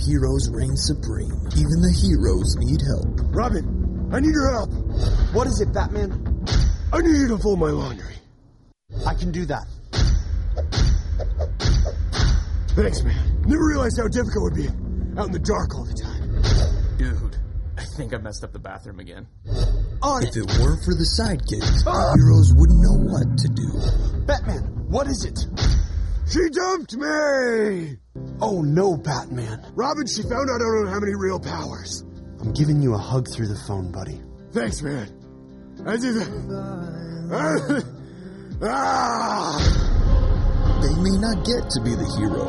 heroes reign supreme. Even the heroes need help. Robin, I need your help. What is it, Batman? I need you to fold my laundry. I can do that. Thanks, man. Never realized how difficult it would be out in the dark all the time. Dude, I think I messed up the bathroom again. On If it. it weren't for the sidekicks, the heroes wouldn't know what to do. Batman, what is it? She dumped me! Oh no, Batman. Robin, she found out I don't have any real powers. I'm giving you a hug through the phone, buddy. Thanks, man. I just. ah! They may not get to be the hero,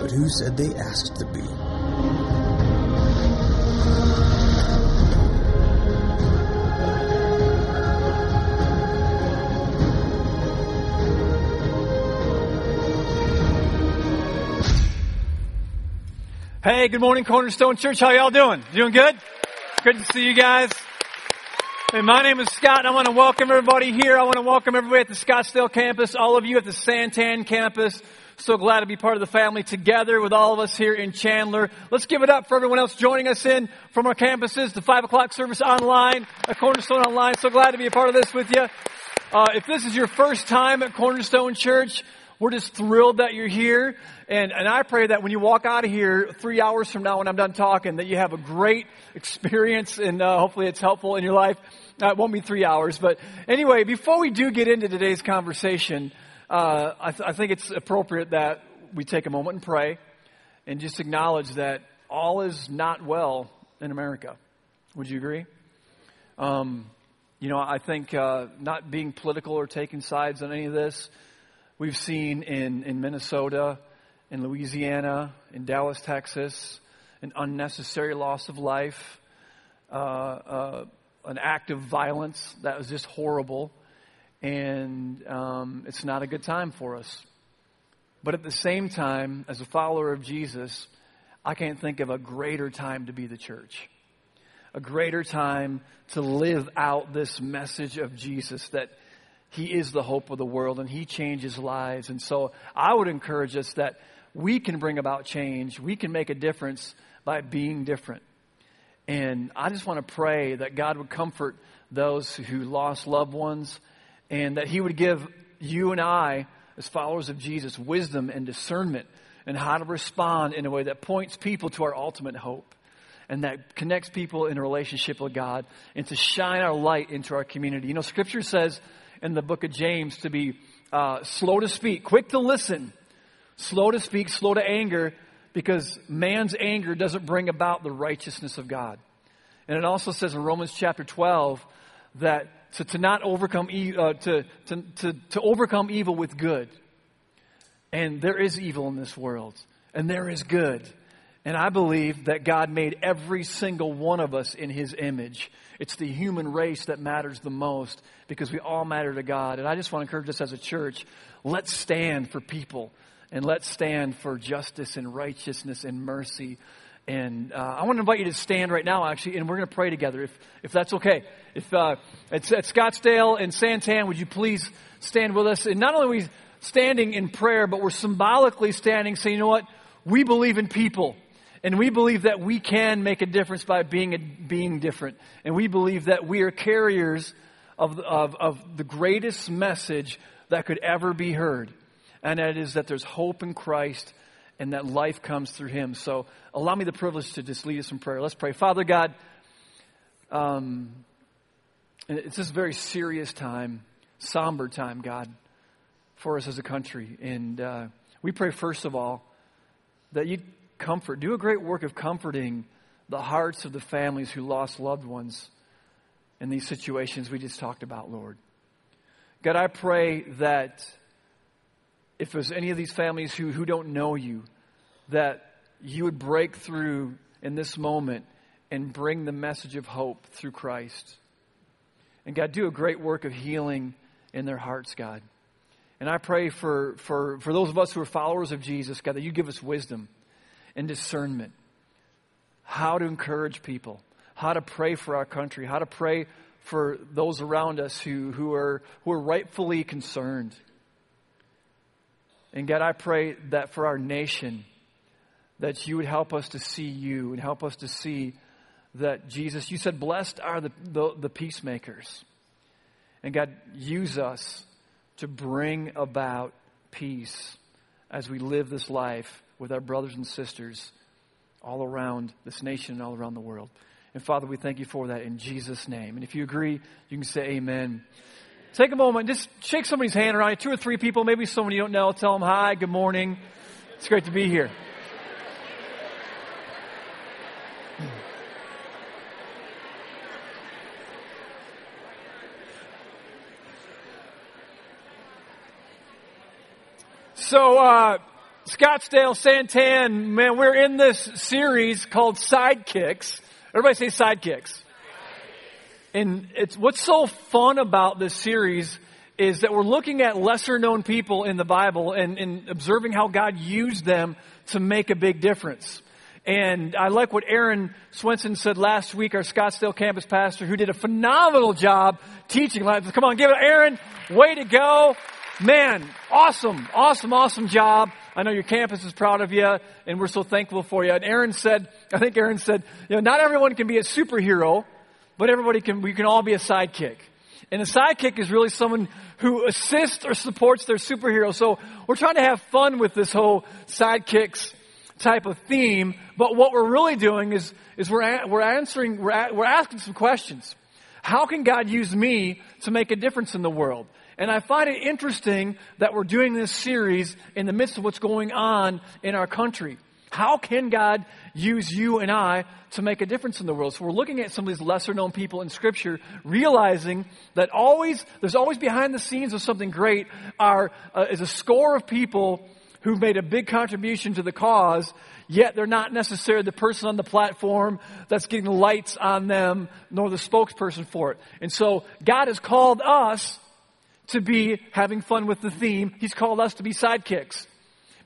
but who said they asked to be? Hey, good morning, Cornerstone Church. How y'all doing? Doing good? Good to see you guys. Hey, my name is Scott, and I want to welcome everybody here. I want to welcome everybody at the Scottsdale campus, all of you at the Santan campus. So glad to be part of the family together with all of us here in Chandler. Let's give it up for everyone else joining us in from our campuses, the 5 o'clock service online, a Cornerstone online. So glad to be a part of this with you. Uh, if this is your first time at Cornerstone Church, we're just thrilled that you're here. And, and I pray that when you walk out of here three hours from now when I'm done talking, that you have a great experience and uh, hopefully it's helpful in your life. Uh, it won't be three hours. But anyway, before we do get into today's conversation, uh, I, th- I think it's appropriate that we take a moment and pray and just acknowledge that all is not well in America. Would you agree? Um, you know, I think uh, not being political or taking sides on any of this, we've seen in, in Minnesota, in Louisiana, in Dallas, Texas, an unnecessary loss of life, uh, uh, an act of violence that was just horrible, and um, it's not a good time for us. But at the same time, as a follower of Jesus, I can't think of a greater time to be the church a greater time to live out this message of Jesus that He is the hope of the world and He changes lives. And so I would encourage us that we can bring about change, we can make a difference by being different. And I just want to pray that God would comfort those who lost loved ones and that He would give you and I, as followers of Jesus, wisdom and discernment and how to respond in a way that points people to our ultimate hope and that connects people in a relationship with God and to shine our light into our community. You know, Scripture says in the book of James to be uh, slow to speak, quick to listen, slow to speak, slow to anger, because man's anger doesn't bring about the righteousness of God. And it also says in Romans chapter 12 that to, to not overcome, e- uh, to, to, to, to overcome evil with good. And there is evil in this world, and there is good. And I believe that God made every single one of us in His image. It's the human race that matters the most because we all matter to God. And I just want to encourage us as a church let's stand for people and let's stand for justice and righteousness and mercy. And uh, I want to invite you to stand right now, actually, and we're going to pray together, if, if that's okay. If uh, it's at Scottsdale and Santan, would you please stand with us? And not only are we standing in prayer, but we're symbolically standing saying, you know what? We believe in people. And we believe that we can make a difference by being, a, being different. And we believe that we are carriers of, of, of the greatest message that could ever be heard. And that is that there's hope in Christ and that life comes through Him. So allow me the privilege to just lead us in prayer. Let's pray. Father God, um, it's this very serious time, somber time, God, for us as a country. And uh, we pray, first of all, that you comfort, do a great work of comforting the hearts of the families who lost loved ones in these situations we just talked about, Lord. God, I pray that if there's any of these families who, who don't know you, that you would break through in this moment and bring the message of hope through Christ. And God, do a great work of healing in their hearts, God. And I pray for, for, for those of us who are followers of Jesus, God, that you give us wisdom and discernment. How to encourage people, how to pray for our country, how to pray for those around us who, who, are, who are rightfully concerned. And God, I pray that for our nation, that you would help us to see you and help us to see that Jesus, you said, blessed are the, the, the peacemakers. And God, use us to bring about peace as we live this life with our brothers and sisters all around this nation and all around the world. And Father, we thank you for that in Jesus' name. And if you agree, you can say amen. Take a moment, just shake somebody's hand around you, two or three people, maybe someone you don't know, tell them hi, good morning. It's great to be here. So, uh, Scottsdale, Santan, man, we're in this series called Sidekicks. Everybody say Sidekicks. And it's what's so fun about this series is that we're looking at lesser known people in the Bible and, and observing how God used them to make a big difference. And I like what Aaron Swenson said last week, our Scottsdale campus pastor, who did a phenomenal job teaching. Come on, give it, Aaron. Way to go. Man, awesome, awesome, awesome job. I know your campus is proud of you, and we're so thankful for you. And Aaron said, I think Aaron said, you know, not everyone can be a superhero, but everybody can, we can all be a sidekick. And a sidekick is really someone who assists or supports their superhero. So we're trying to have fun with this whole sidekicks type of theme. But what we're really doing is, is we're, we're answering, we're, we're asking some questions. How can God use me to make a difference in the world? And I find it interesting that we're doing this series in the midst of what's going on in our country. How can God use you and I to make a difference in the world? So we're looking at some of these lesser known people in scripture, realizing that always, there's always behind the scenes of something great are, uh, is a score of people who've made a big contribution to the cause, yet they're not necessarily the person on the platform that's getting the lights on them, nor the spokesperson for it. And so God has called us to be having fun with the theme. He's called us to be sidekicks.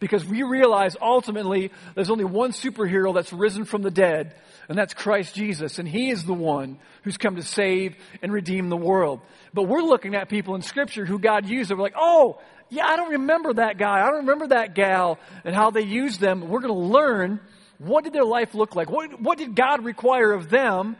Because we realize ultimately there's only one superhero that's risen from the dead, and that's Christ Jesus. And He is the one who's come to save and redeem the world. But we're looking at people in Scripture who God used. We're like, oh, yeah, I don't remember that guy. I don't remember that gal and how they used them. We're going to learn what did their life look like? What, what did God require of them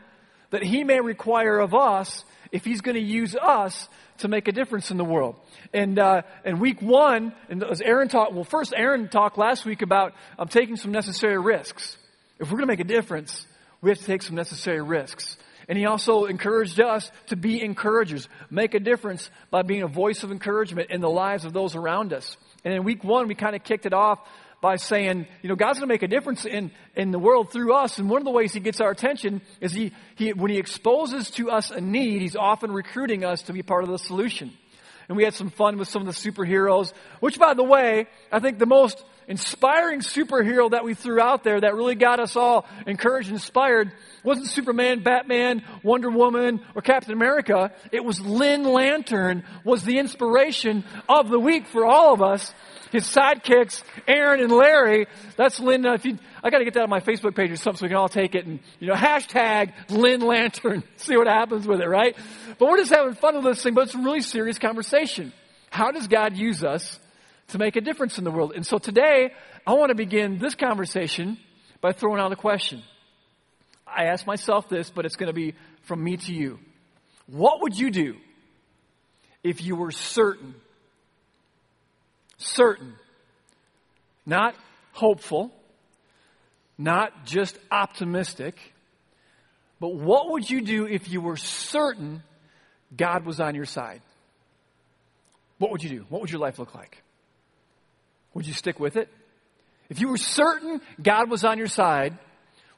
that He may require of us if He's going to use us to make a difference in the world. And uh, in week one, and as Aaron talked, well, first Aaron talked last week about um, taking some necessary risks. If we're going to make a difference, we have to take some necessary risks. And he also encouraged us to be encouragers, make a difference by being a voice of encouragement in the lives of those around us. And in week one, we kind of kicked it off by saying, you know, God's going to make a difference in, in the world through us. And one of the ways he gets our attention is he, he, when he exposes to us a need, he's often recruiting us to be part of the solution. And we had some fun with some of the superheroes, which by the way, I think the most inspiring superhero that we threw out there that really got us all encouraged and inspired wasn't Superman, Batman, Wonder Woman, or Captain America. It was Lynn Lantern was the inspiration of the week for all of us his sidekicks, Aaron and Larry. That's Lynn. If you, I got to get that on my Facebook page or something so we can all take it and, you know, hashtag Lynn Lantern. See what happens with it, right? But we're just having fun with this thing, but it's a really serious conversation. How does God use us to make a difference in the world? And so today, I want to begin this conversation by throwing out a question. I ask myself this, but it's going to be from me to you. What would you do if you were certain certain, not hopeful, not just optimistic, but what would you do if you were certain God was on your side? What would you do? What would your life look like? Would you stick with it? If you were certain God was on your side,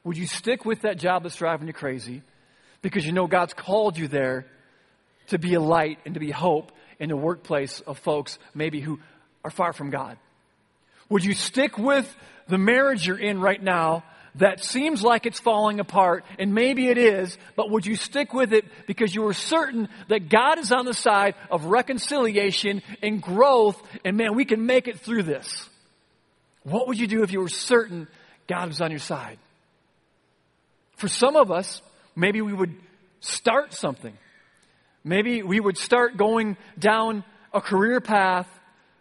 would you stick with that job that's driving you crazy because you know God's called you there to be a light and to be hope in the workplace of folks maybe who are far from God? Would you stick with the marriage you're in right now that seems like it's falling apart, and maybe it is, but would you stick with it because you are certain that God is on the side of reconciliation and growth, and man, we can make it through this? What would you do if you were certain God was on your side? For some of us, maybe we would start something. Maybe we would start going down a career path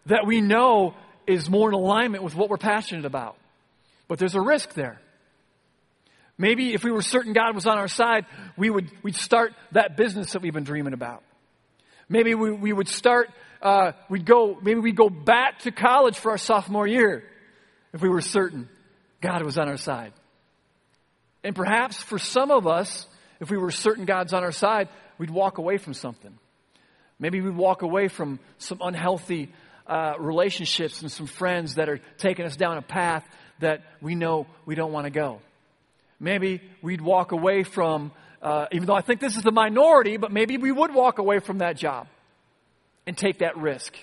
that we know is more in alignment with what we're passionate about. But there's a risk there. Maybe if we were certain God was on our side, we would we'd start that business that we've been dreaming about. Maybe we, we would start, uh, we'd go, maybe we'd go back to college for our sophomore year if we were certain God was on our side. And perhaps for some of us, if we were certain God's on our side, we'd walk away from something. Maybe we'd walk away from some unhealthy uh, relationships and some friends that are taking us down a path that we know we don't want to go. Maybe we'd walk away from, uh, even though I think this is the minority, but maybe we would walk away from that job and take that risk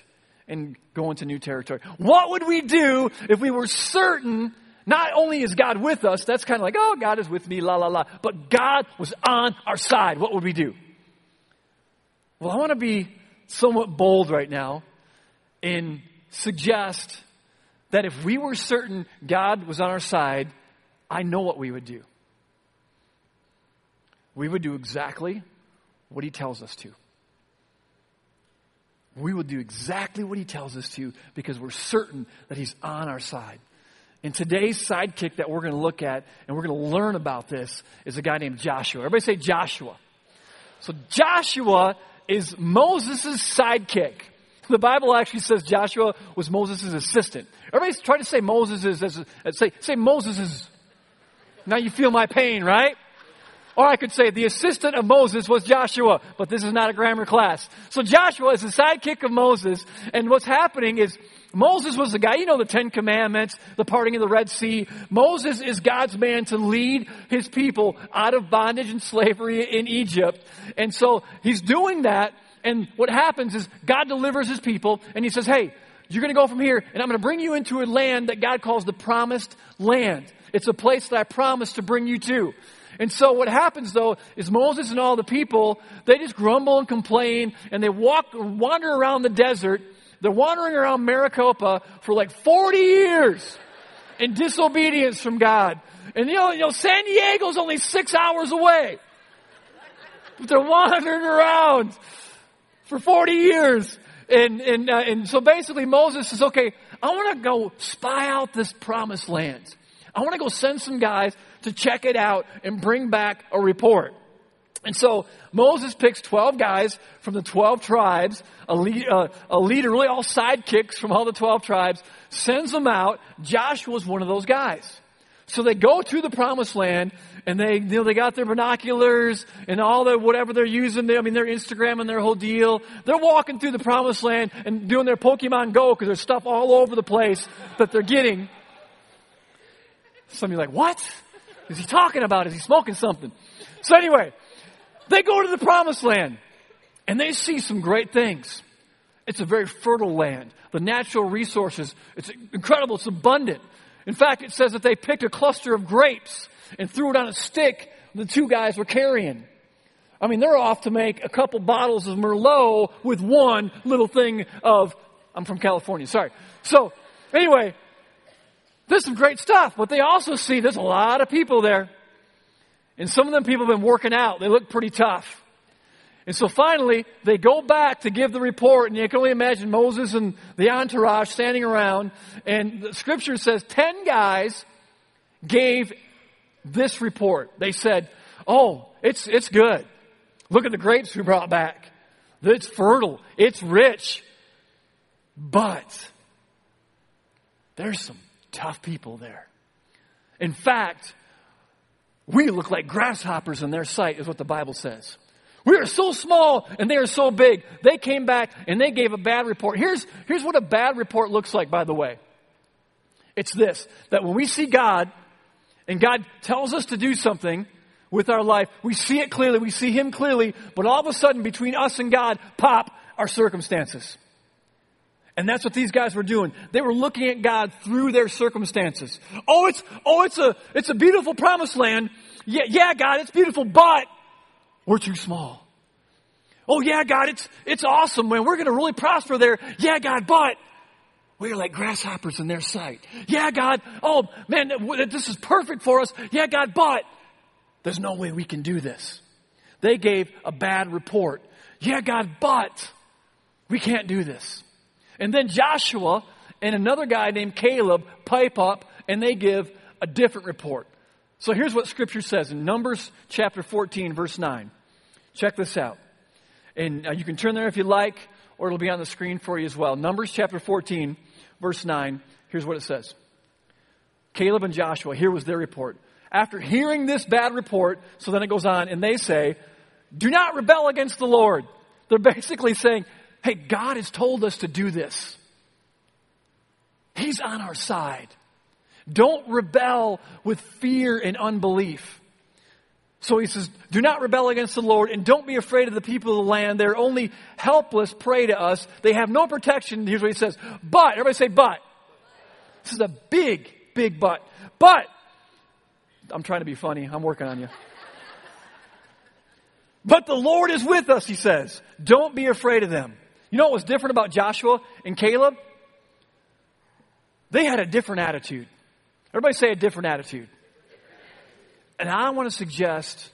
and go into new territory. What would we do if we were certain not only is God with us, that's kind of like, oh, God is with me, la, la, la, but God was on our side. What would we do? Well, I want to be somewhat bold right now and suggest that if we were certain God was on our side, I know what we would do. We would do exactly what He tells us to. We will do exactly what He tells us to because we're certain that He's on our side. And today's sidekick that we're going to look at and we're going to learn about this is a guy named Joshua. Everybody say Joshua. So Joshua is Moses' sidekick. The Bible actually says Joshua was Moses' assistant. Everybody try to say Moses is, say, say Moses is. Now you feel my pain, right? Or I could say the assistant of Moses was Joshua, but this is not a grammar class. So Joshua is the sidekick of Moses, and what's happening is Moses was the guy, you know, the Ten Commandments, the parting of the Red Sea. Moses is God's man to lead his people out of bondage and slavery in Egypt. And so he's doing that. And what happens is God delivers his people and he says, Hey, you're going to go from here and I'm going to bring you into a land that God calls the promised land. It's a place that I promised to bring you to. And so what happens though is Moses and all the people, they just grumble and complain and they walk, wander around the desert they're wandering around Maricopa for like 40 years in disobedience from God. And you know, you know, San Diego's only six hours away. But they're wandering around for 40 years. And, and, uh, and so basically Moses says, okay, I want to go spy out this promised land. I want to go send some guys to check it out and bring back a report. And so Moses picks 12 guys from the 12 tribes, a, lead, uh, a leader, really all sidekicks from all the 12 tribes, sends them out. Joshua's one of those guys. So they go to the promised land and they, you know, they got their binoculars and all the, whatever they're using. They, I mean, their Instagram and their whole deal. They're walking through the promised land and doing their Pokemon Go because there's stuff all over the place that they're getting. Some of you like, what is he talking about? Is he smoking something? So anyway, they go to the promised land and they see some great things. It's a very fertile land. The natural resources, it's incredible, it's abundant. In fact, it says that they picked a cluster of grapes and threw it on a stick the two guys were carrying. I mean, they're off to make a couple bottles of Merlot with one little thing of, I'm from California, sorry. So, anyway, there's some great stuff, but they also see there's a lot of people there. And some of them people have been working out. They look pretty tough. And so finally, they go back to give the report, and you can only imagine Moses and the entourage standing around. And the scripture says 10 guys gave this report. They said, Oh, it's, it's good. Look at the grapes we brought back. It's fertile. It's rich. But there's some tough people there. In fact, we look like grasshoppers in their sight, is what the Bible says. We are so small and they are so big. They came back and they gave a bad report. Here's, here's what a bad report looks like, by the way. It's this that when we see God and God tells us to do something with our life, we see it clearly, we see Him clearly, but all of a sudden between us and God pop our circumstances. And that's what these guys were doing. They were looking at God through their circumstances. Oh, it's, oh, it's a, it's a beautiful promised land. Yeah, yeah, God, it's beautiful, but we're too small. Oh yeah, God, it's, it's awesome, man. We're going to really prosper there. Yeah, God, but we're like grasshoppers in their sight. Yeah, God. Oh man, this is perfect for us. Yeah, God, but there's no way we can do this. They gave a bad report. Yeah, God, but we can't do this. And then Joshua and another guy named Caleb pipe up and they give a different report. So here's what Scripture says in Numbers chapter 14, verse 9. Check this out. And uh, you can turn there if you like, or it'll be on the screen for you as well. Numbers chapter 14, verse 9. Here's what it says Caleb and Joshua, here was their report. After hearing this bad report, so then it goes on, and they say, Do not rebel against the Lord. They're basically saying, Hey, God has told us to do this. He's on our side. Don't rebel with fear and unbelief. So he says, do not rebel against the Lord and don't be afraid of the people of the land. They're only helpless prey to us. They have no protection. Here's what he says. But, everybody say but. This is a big, big but. But, I'm trying to be funny. I'm working on you. But the Lord is with us, he says. Don't be afraid of them. You know what was different about Joshua and Caleb? They had a different attitude. Everybody say a different attitude. And I want to suggest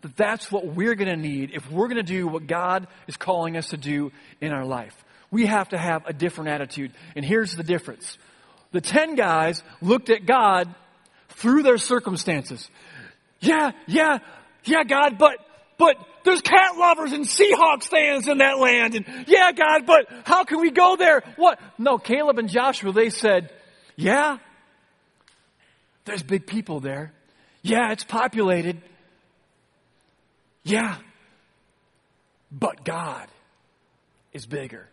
that that's what we're going to need if we're going to do what God is calling us to do in our life. We have to have a different attitude. And here's the difference. The 10 guys looked at God through their circumstances. Yeah, yeah, yeah, God, but, but there's cat lovers and Seahawks fans in that land. And yeah, God, but how can we go there? What? No, Caleb and Joshua, they said, yeah, there's big people there. Yeah, it's populated. Yeah. But God is bigger.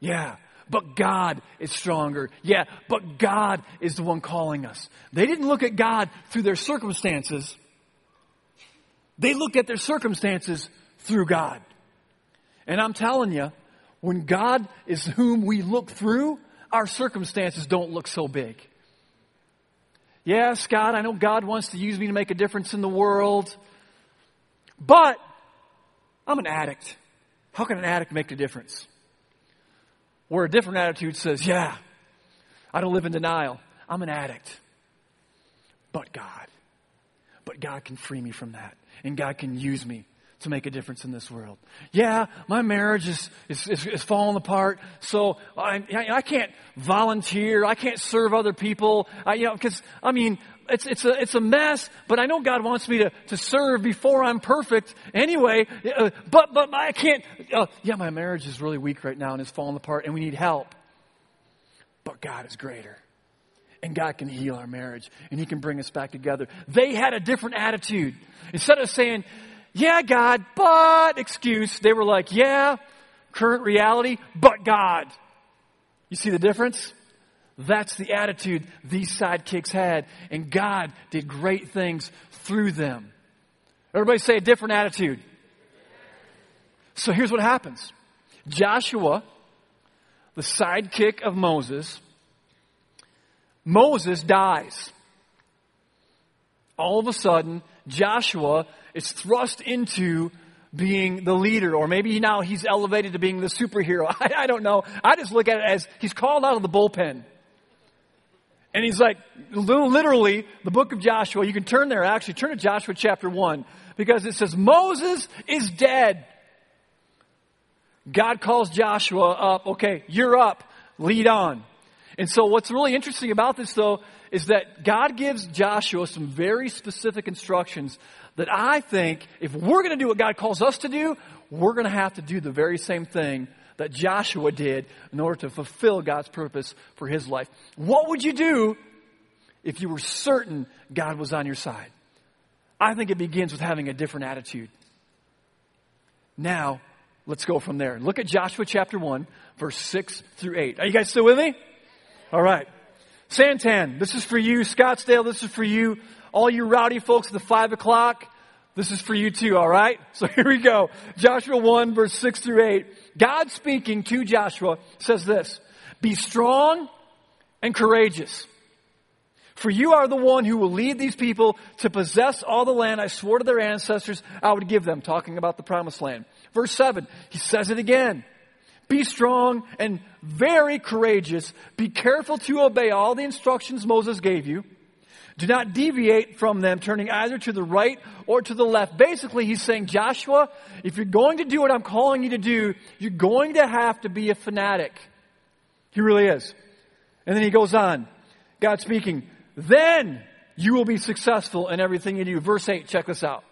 Yeah. But God is stronger. Yeah. But God is the one calling us. They didn't look at God through their circumstances. They looked at their circumstances through God. And I'm telling you, when God is whom we look through, our circumstances don't look so big. Yes, God, I know God wants to use me to make a difference in the world, but I'm an addict. How can an addict make a difference? Where a different attitude says, yeah, I don't live in denial. I'm an addict. But God. But God can free me from that. And God can use me to make a difference in this world. Yeah, my marriage is, is, is, is falling apart, so I, I, can't volunteer, I can't serve other people, I, you know, because, I mean, it's, it's, a, it's a mess, but I know God wants me to, to serve before I'm perfect anyway, uh, but, but I can't, uh, yeah, my marriage is really weak right now and it's falling apart and we need help. But God is greater. And God can heal our marriage and He can bring us back together. They had a different attitude. Instead of saying, yeah, God, but excuse. They were like, yeah, current reality, but God. You see the difference? That's the attitude these sidekicks had, and God did great things through them. Everybody say a different attitude. So here's what happens Joshua, the sidekick of Moses, Moses dies. All of a sudden, Joshua is thrust into being the leader, or maybe now he's elevated to being the superhero. I, I, don't know. I just look at it as he's called out of the bullpen. And he's like, literally, the book of Joshua, you can turn there, actually, turn to Joshua chapter 1, because it says, Moses is dead. God calls Joshua up, okay, you're up, lead on. And so what's really interesting about this though, is that God gives Joshua some very specific instructions that I think if we're going to do what God calls us to do, we're going to have to do the very same thing that Joshua did in order to fulfill God's purpose for his life. What would you do if you were certain God was on your side? I think it begins with having a different attitude. Now, let's go from there. Look at Joshua chapter 1, verse 6 through 8. Are you guys still with me? All right. Santan, this is for you. Scottsdale, this is for you. All you rowdy folks at the five o'clock, this is for you too, all right? So here we go. Joshua 1 verse 6 through 8. God speaking to Joshua says this, be strong and courageous. For you are the one who will lead these people to possess all the land I swore to their ancestors I would give them, talking about the promised land. Verse 7, he says it again. Be strong and very courageous. Be careful to obey all the instructions Moses gave you. Do not deviate from them, turning either to the right or to the left. Basically, he's saying, Joshua, if you're going to do what I'm calling you to do, you're going to have to be a fanatic. He really is. And then he goes on, God speaking, then you will be successful in everything you do. Verse 8, check this out.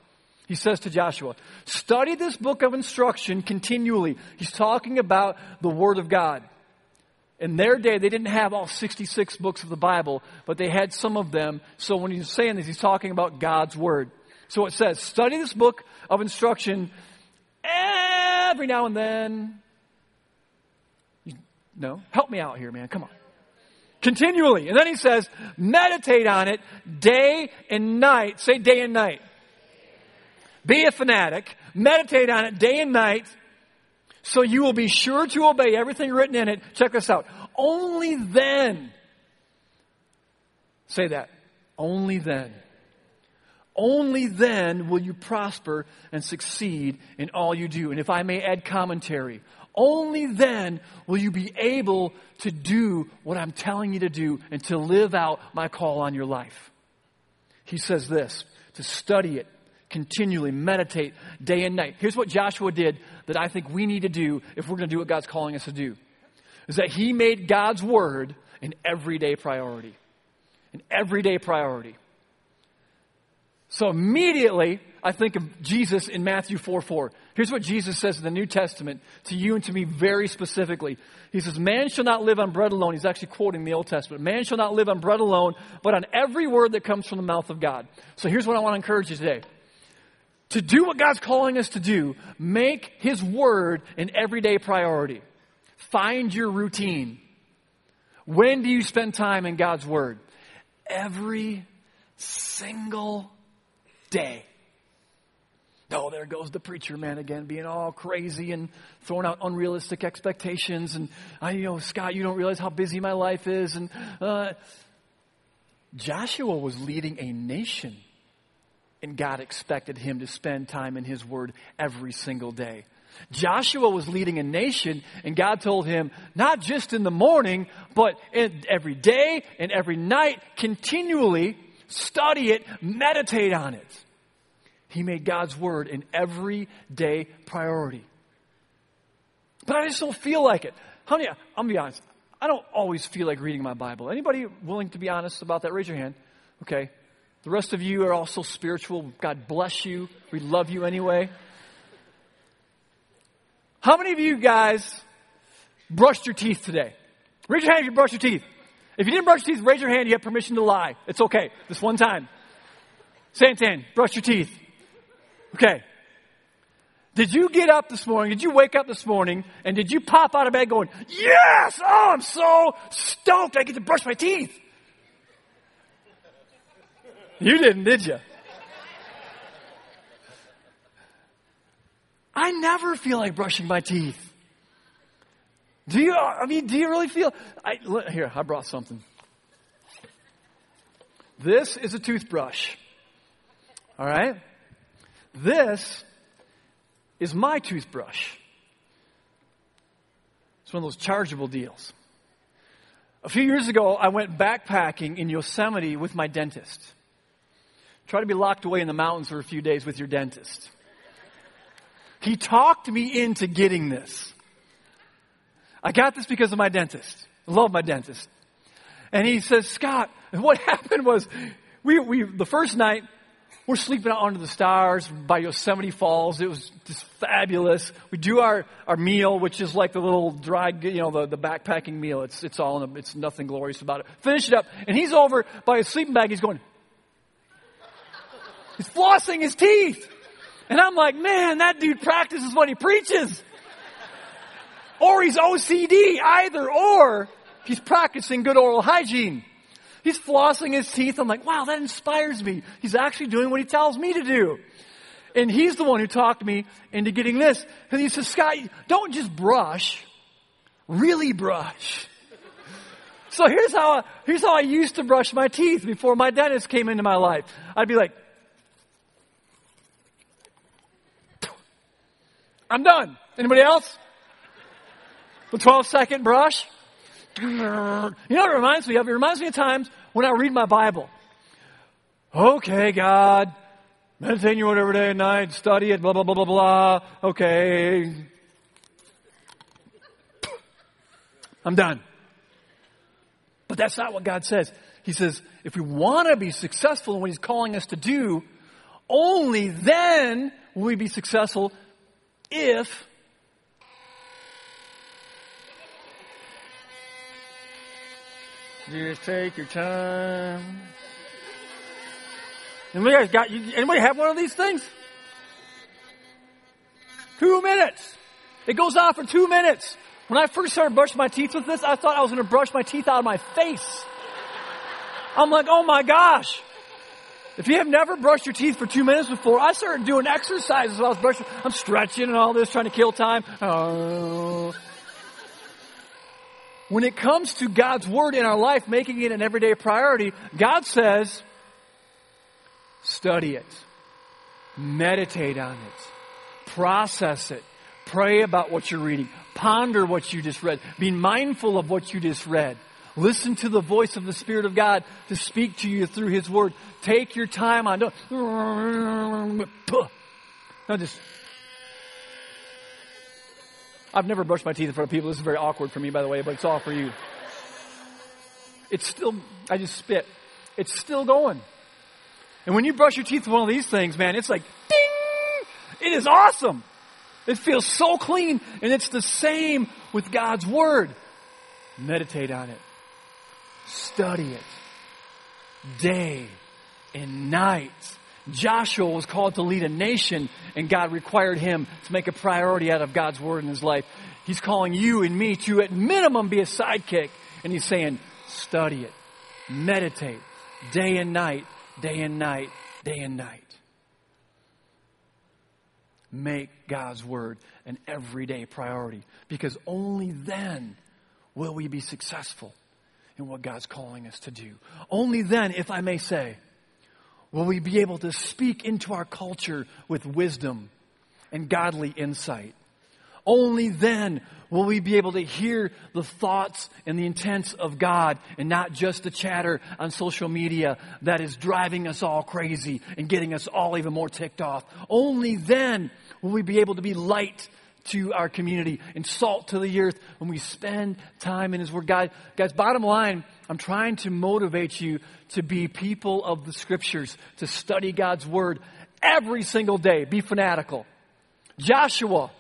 He says to Joshua, study this book of instruction continually. He's talking about the Word of God. In their day, they didn't have all 66 books of the Bible, but they had some of them. So when he's saying this, he's talking about God's Word. So it says, study this book of instruction every now and then. You, no? Help me out here, man. Come on. Continually. And then he says, meditate on it day and night. Say day and night. Be a fanatic. Meditate on it day and night. So you will be sure to obey everything written in it. Check this out. Only then. Say that. Only then. Only then will you prosper and succeed in all you do. And if I may add commentary, only then will you be able to do what I'm telling you to do and to live out my call on your life. He says this to study it, continually meditate day and night. Here's what Joshua did that I think we need to do if we're going to do what God's calling us to do is that he made God's word an everyday priority. An everyday priority. So immediately, I think of Jesus in Matthew 4 4. Here's what Jesus says in the New Testament to you and to me very specifically. He says, Man shall not live on bread alone. He's actually quoting the Old Testament. Man shall not live on bread alone, but on every word that comes from the mouth of God. So here's what I want to encourage you today. To do what God's calling us to do, make His word an everyday priority. Find your routine. When do you spend time in God's word? Every single day. Oh, there goes the preacher man again, being all crazy and throwing out unrealistic expectations. And I, you know, Scott, you don't realize how busy my life is. And uh, Joshua was leading a nation, and God expected him to spend time in His Word every single day. Joshua was leading a nation, and God told him, not just in the morning, but every day and every night, continually study it, meditate on it. He made God's word an everyday priority. But I just don't feel like it. Honey, I'm gonna be honest. I don't always feel like reading my Bible. Anybody willing to be honest about that? Raise your hand. Okay. The rest of you are also spiritual. God bless you. We love you anyway. How many of you guys brushed your teeth today? Raise your hand if you brushed your teeth. If you didn't brush your teeth, raise your hand. You have permission to lie. It's okay. This one time. Santan, brush your teeth. Okay. Did you get up this morning? Did you wake up this morning and did you pop out of bed going, Yes! Oh, I'm so stoked I get to brush my teeth? You didn't, did you? I never feel like brushing my teeth. Do you, I mean, do you really feel? I, here, I brought something. This is a toothbrush. All right? This is my toothbrush. It's one of those chargeable deals. A few years ago, I went backpacking in Yosemite with my dentist. Try to be locked away in the mountains for a few days with your dentist. He talked me into getting this. I got this because of my dentist. I love my dentist. And he says, Scott, what happened was we, we, the first night, we're sleeping out under the stars by Yosemite Falls. It was just fabulous. We do our, our meal, which is like the little dry, you know, the, the backpacking meal. It's, it's all, a, it's nothing glorious about it. Finish it up. And he's over by his sleeping bag. He's going, he's flossing his teeth. And I'm like, man, that dude practices what he preaches. Or he's OCD, either or. He's practicing good oral hygiene. He's flossing his teeth. I'm like, wow, that inspires me. He's actually doing what he tells me to do. And he's the one who talked me into getting this. And he says, Scott, don't just brush, really brush. So here's how, I, here's how I used to brush my teeth before my dentist came into my life. I'd be like, I'm done. Anybody else? The 12 second brush? You know what it reminds me of? It reminds me of times when I read my Bible. Okay, God, meditate your word every day and night, study it, blah, blah, blah, blah, blah. Okay. I'm done. But that's not what God says. He says, if we want to be successful in what He's calling us to do, only then will we be successful if Just take your time. Anybody got? Anybody have one of these things? Two minutes. It goes on for two minutes. When I first started brushing my teeth with this, I thought I was going to brush my teeth out of my face. I'm like, oh my gosh. If you have never brushed your teeth for two minutes before, I started doing exercises while I was brushing. I'm stretching and all this, trying to kill time. Oh. When it comes to God's Word in our life, making it an everyday priority, God says, study it, meditate on it, process it, pray about what you're reading, ponder what you just read, be mindful of what you just read. Listen to the voice of the Spirit of God to speak to you through His Word. Take your time on. Now just. I've never brushed my teeth in front of people. This is very awkward for me, by the way, but it's all for you. It's still, I just spit. It's still going. And when you brush your teeth with one of these things, man, it's like, ding! It is awesome. It feels so clean. And it's the same with God's Word. Meditate on it. Study it. Day and night. Joshua was called to lead a nation and God required him to make a priority out of God's word in his life. He's calling you and me to at minimum be a sidekick and he's saying study it, meditate day and night, day and night, day and night. Make God's word an everyday priority because only then will we be successful in what God's calling us to do. Only then, if I may say, will we be able to speak into our culture with wisdom and godly insight. Only then will we be able to hear the thoughts and the intents of God and not just the chatter on social media that is driving us all crazy and getting us all even more ticked off. Only then will we be able to be light to our community and salt to the earth when we spend time in His Word. God, guys, bottom line, I'm trying to motivate you to be people of the Scriptures, to study God's Word every single day. Be fanatical. Joshua,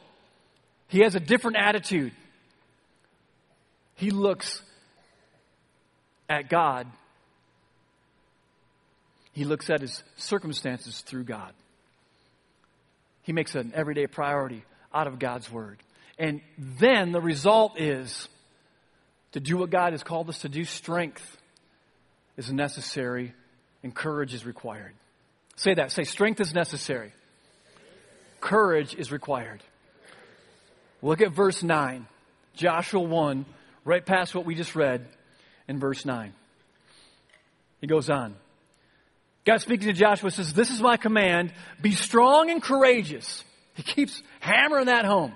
he has a different attitude. He looks at God, he looks at his circumstances through God. He makes an everyday priority out of God's Word. And then the result is to do what God has called us to do, strength is necessary and courage is required. Say that. Say, strength is necessary, courage is required. Look at verse 9, Joshua 1, right past what we just read in verse 9. He goes on. God speaking to Joshua says, This is my command be strong and courageous. He keeps hammering that home.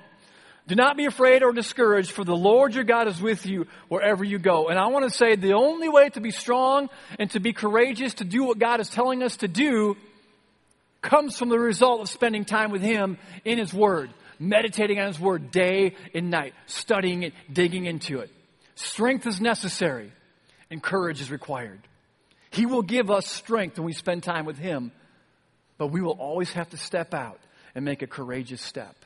Do not be afraid or discouraged, for the Lord your God is with you wherever you go. And I want to say the only way to be strong and to be courageous, to do what God is telling us to do, comes from the result of spending time with Him in His Word, meditating on His Word day and night, studying it, digging into it. Strength is necessary, and courage is required. He will give us strength when we spend time with Him, but we will always have to step out and make a courageous step.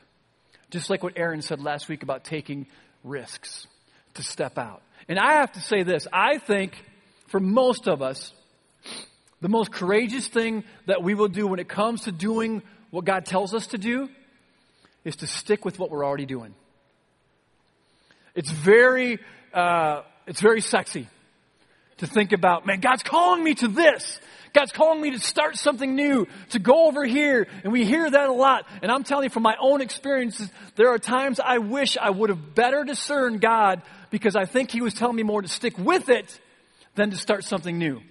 Just like what Aaron said last week about taking risks to step out. And I have to say this I think for most of us, the most courageous thing that we will do when it comes to doing what God tells us to do is to stick with what we're already doing. It's very, uh, it's very sexy to think about, man, God's calling me to this. God's calling me to start something new, to go over here. And we hear that a lot. And I'm telling you from my own experiences, there are times I wish I would have better discerned God because I think He was telling me more to stick with it than to start something new.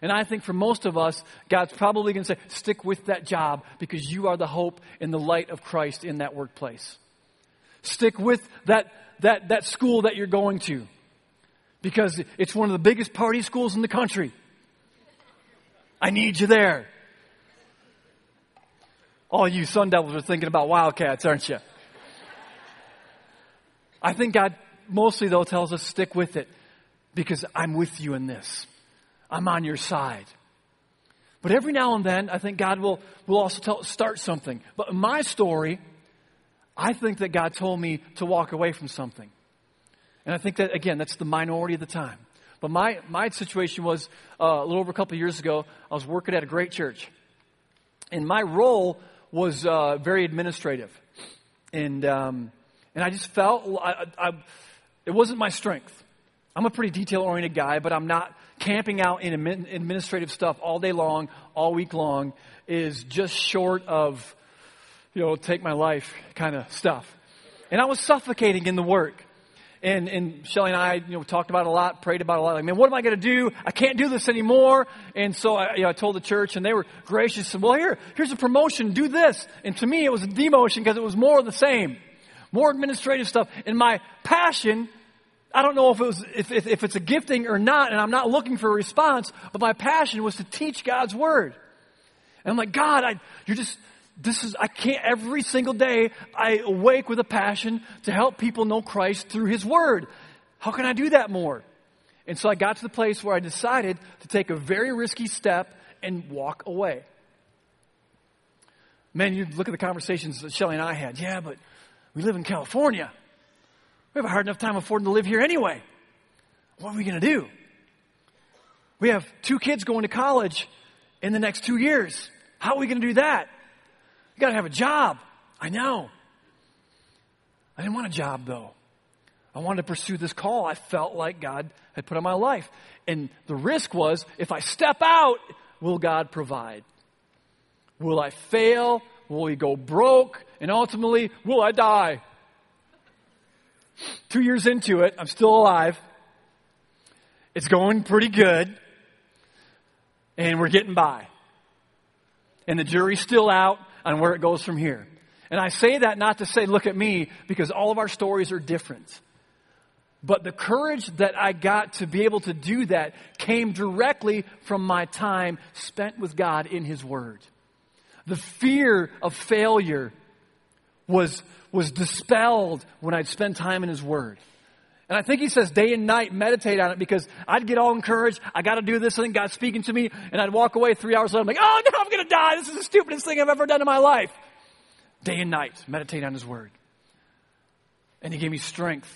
And I think for most of us, God's probably going to say, stick with that job because you are the hope and the light of Christ in that workplace. Stick with that, that, that school that you're going to because it's one of the biggest party schools in the country. I need you there. All you Sun Devils are thinking about Wildcats, aren't you? I think God mostly, though, tells us stick with it. because I'm with you in this. I'm on your side. But every now and then, I think God will, will also tell, start something. But in my story, I think that God told me to walk away from something. And I think that, again, that's the minority of the time. But my, my situation was uh, a little over a couple years ago, I was working at a great church. And my role was uh, very administrative. And, um, and I just felt I, I, it wasn't my strength. I'm a pretty detail oriented guy, but I'm not camping out in administrative stuff all day long, all week long, is just short of, you know, take my life kind of stuff. And I was suffocating in the work. And, and Shelly and I, you know, talked about it a lot, prayed about it a lot. Like, man, what am I going to do? I can't do this anymore. And so I, you know, I told the church and they were gracious and, well, here, here's a promotion, do this. And to me, it was a demotion because it was more of the same. More administrative stuff. And my passion, I don't know if it was, if, if, if it's a gifting or not, and I'm not looking for a response, but my passion was to teach God's Word. And I'm like, God, I, you're just, this is, I can't, every single day, I awake with a passion to help people know Christ through His Word. How can I do that more? And so I got to the place where I decided to take a very risky step and walk away. Man, you look at the conversations that Shelly and I had. Yeah, but we live in California. We have a hard enough time affording to live here anyway. What are we going to do? We have two kids going to college in the next two years. How are we going to do that? You got to have a job. I know. I didn't want a job though. I wanted to pursue this call I felt like God had put on my life. And the risk was if I step out, will God provide? Will I fail? Will we go broke? And ultimately, will I die? Two years into it, I'm still alive. It's going pretty good. And we're getting by. And the jury's still out on where it goes from here. And I say that not to say, look at me, because all of our stories are different. But the courage that I got to be able to do that came directly from my time spent with God in His Word. The fear of failure was, was dispelled when I'd spend time in His Word. And I think he says day and night meditate on it because I'd get all encouraged. I got to do this thing. God's speaking to me. And I'd walk away three hours later. I'm like, oh no, I'm going to die. This is the stupidest thing I've ever done in my life. Day and night, meditate on his word. And he gave me strength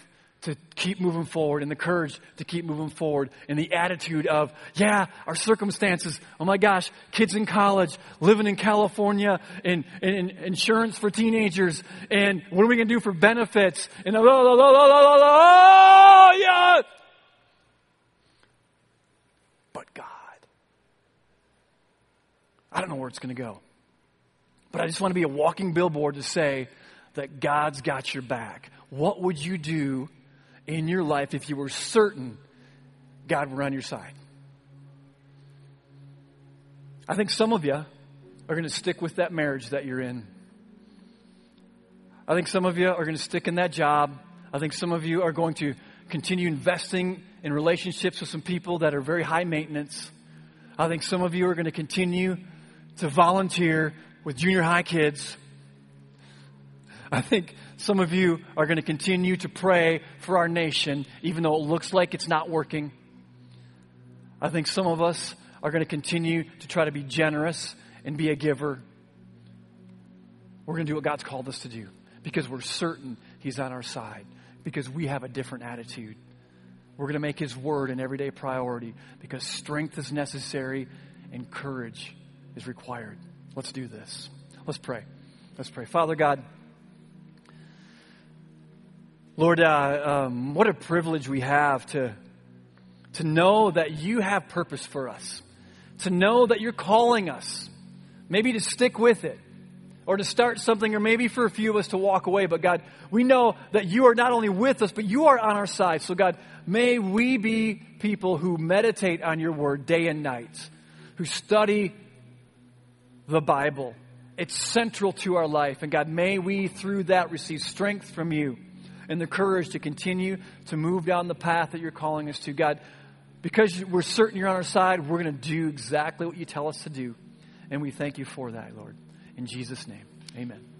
to keep moving forward and the courage to keep moving forward and the attitude of, yeah, our circumstances, oh my gosh, kids in college, living in California, and, and, and insurance for teenagers, and what are we going to do for benefits? And, oh, oh, oh, oh, yeah. But God. I don't know where it's going to go. But I just want to be a walking billboard to say that God's got your back. What would you do in your life if you were certain God were on your side? I think some of you are going to stick with that marriage that you're in. I think some of you are going to stick in that job. I think some of you are going to continue investing in relationships with some people that are very high maintenance. I think some of you are going to continue to volunteer with junior high kids. I think some of you are going to continue to pray for our nation, even though it looks like it's not working. I think some of us are going to continue to try to be generous and be a giver. We're going to do what God's called us to do because we're certain He's on our side, because we have a different attitude. We're going to make His word an everyday priority because strength is necessary and courage is required. Let's do this. Let's pray. Let's pray. Father God, Lord, uh, um, what a privilege we have to, to know that you have purpose for us, to know that you're calling us, maybe to stick with it, or to start something, or maybe for a few of us to walk away. But God, we know that you are not only with us, but you are on our side. So, God, may we be people who meditate on your word day and night, who study the Bible. It's central to our life. And God, may we through that receive strength from you and the courage to continue to move down the path that you're calling us to. God, because we're certain you're on our side, we're going to do exactly what you tell us to do. And we thank you for that, Lord. In Jesus' name, amen.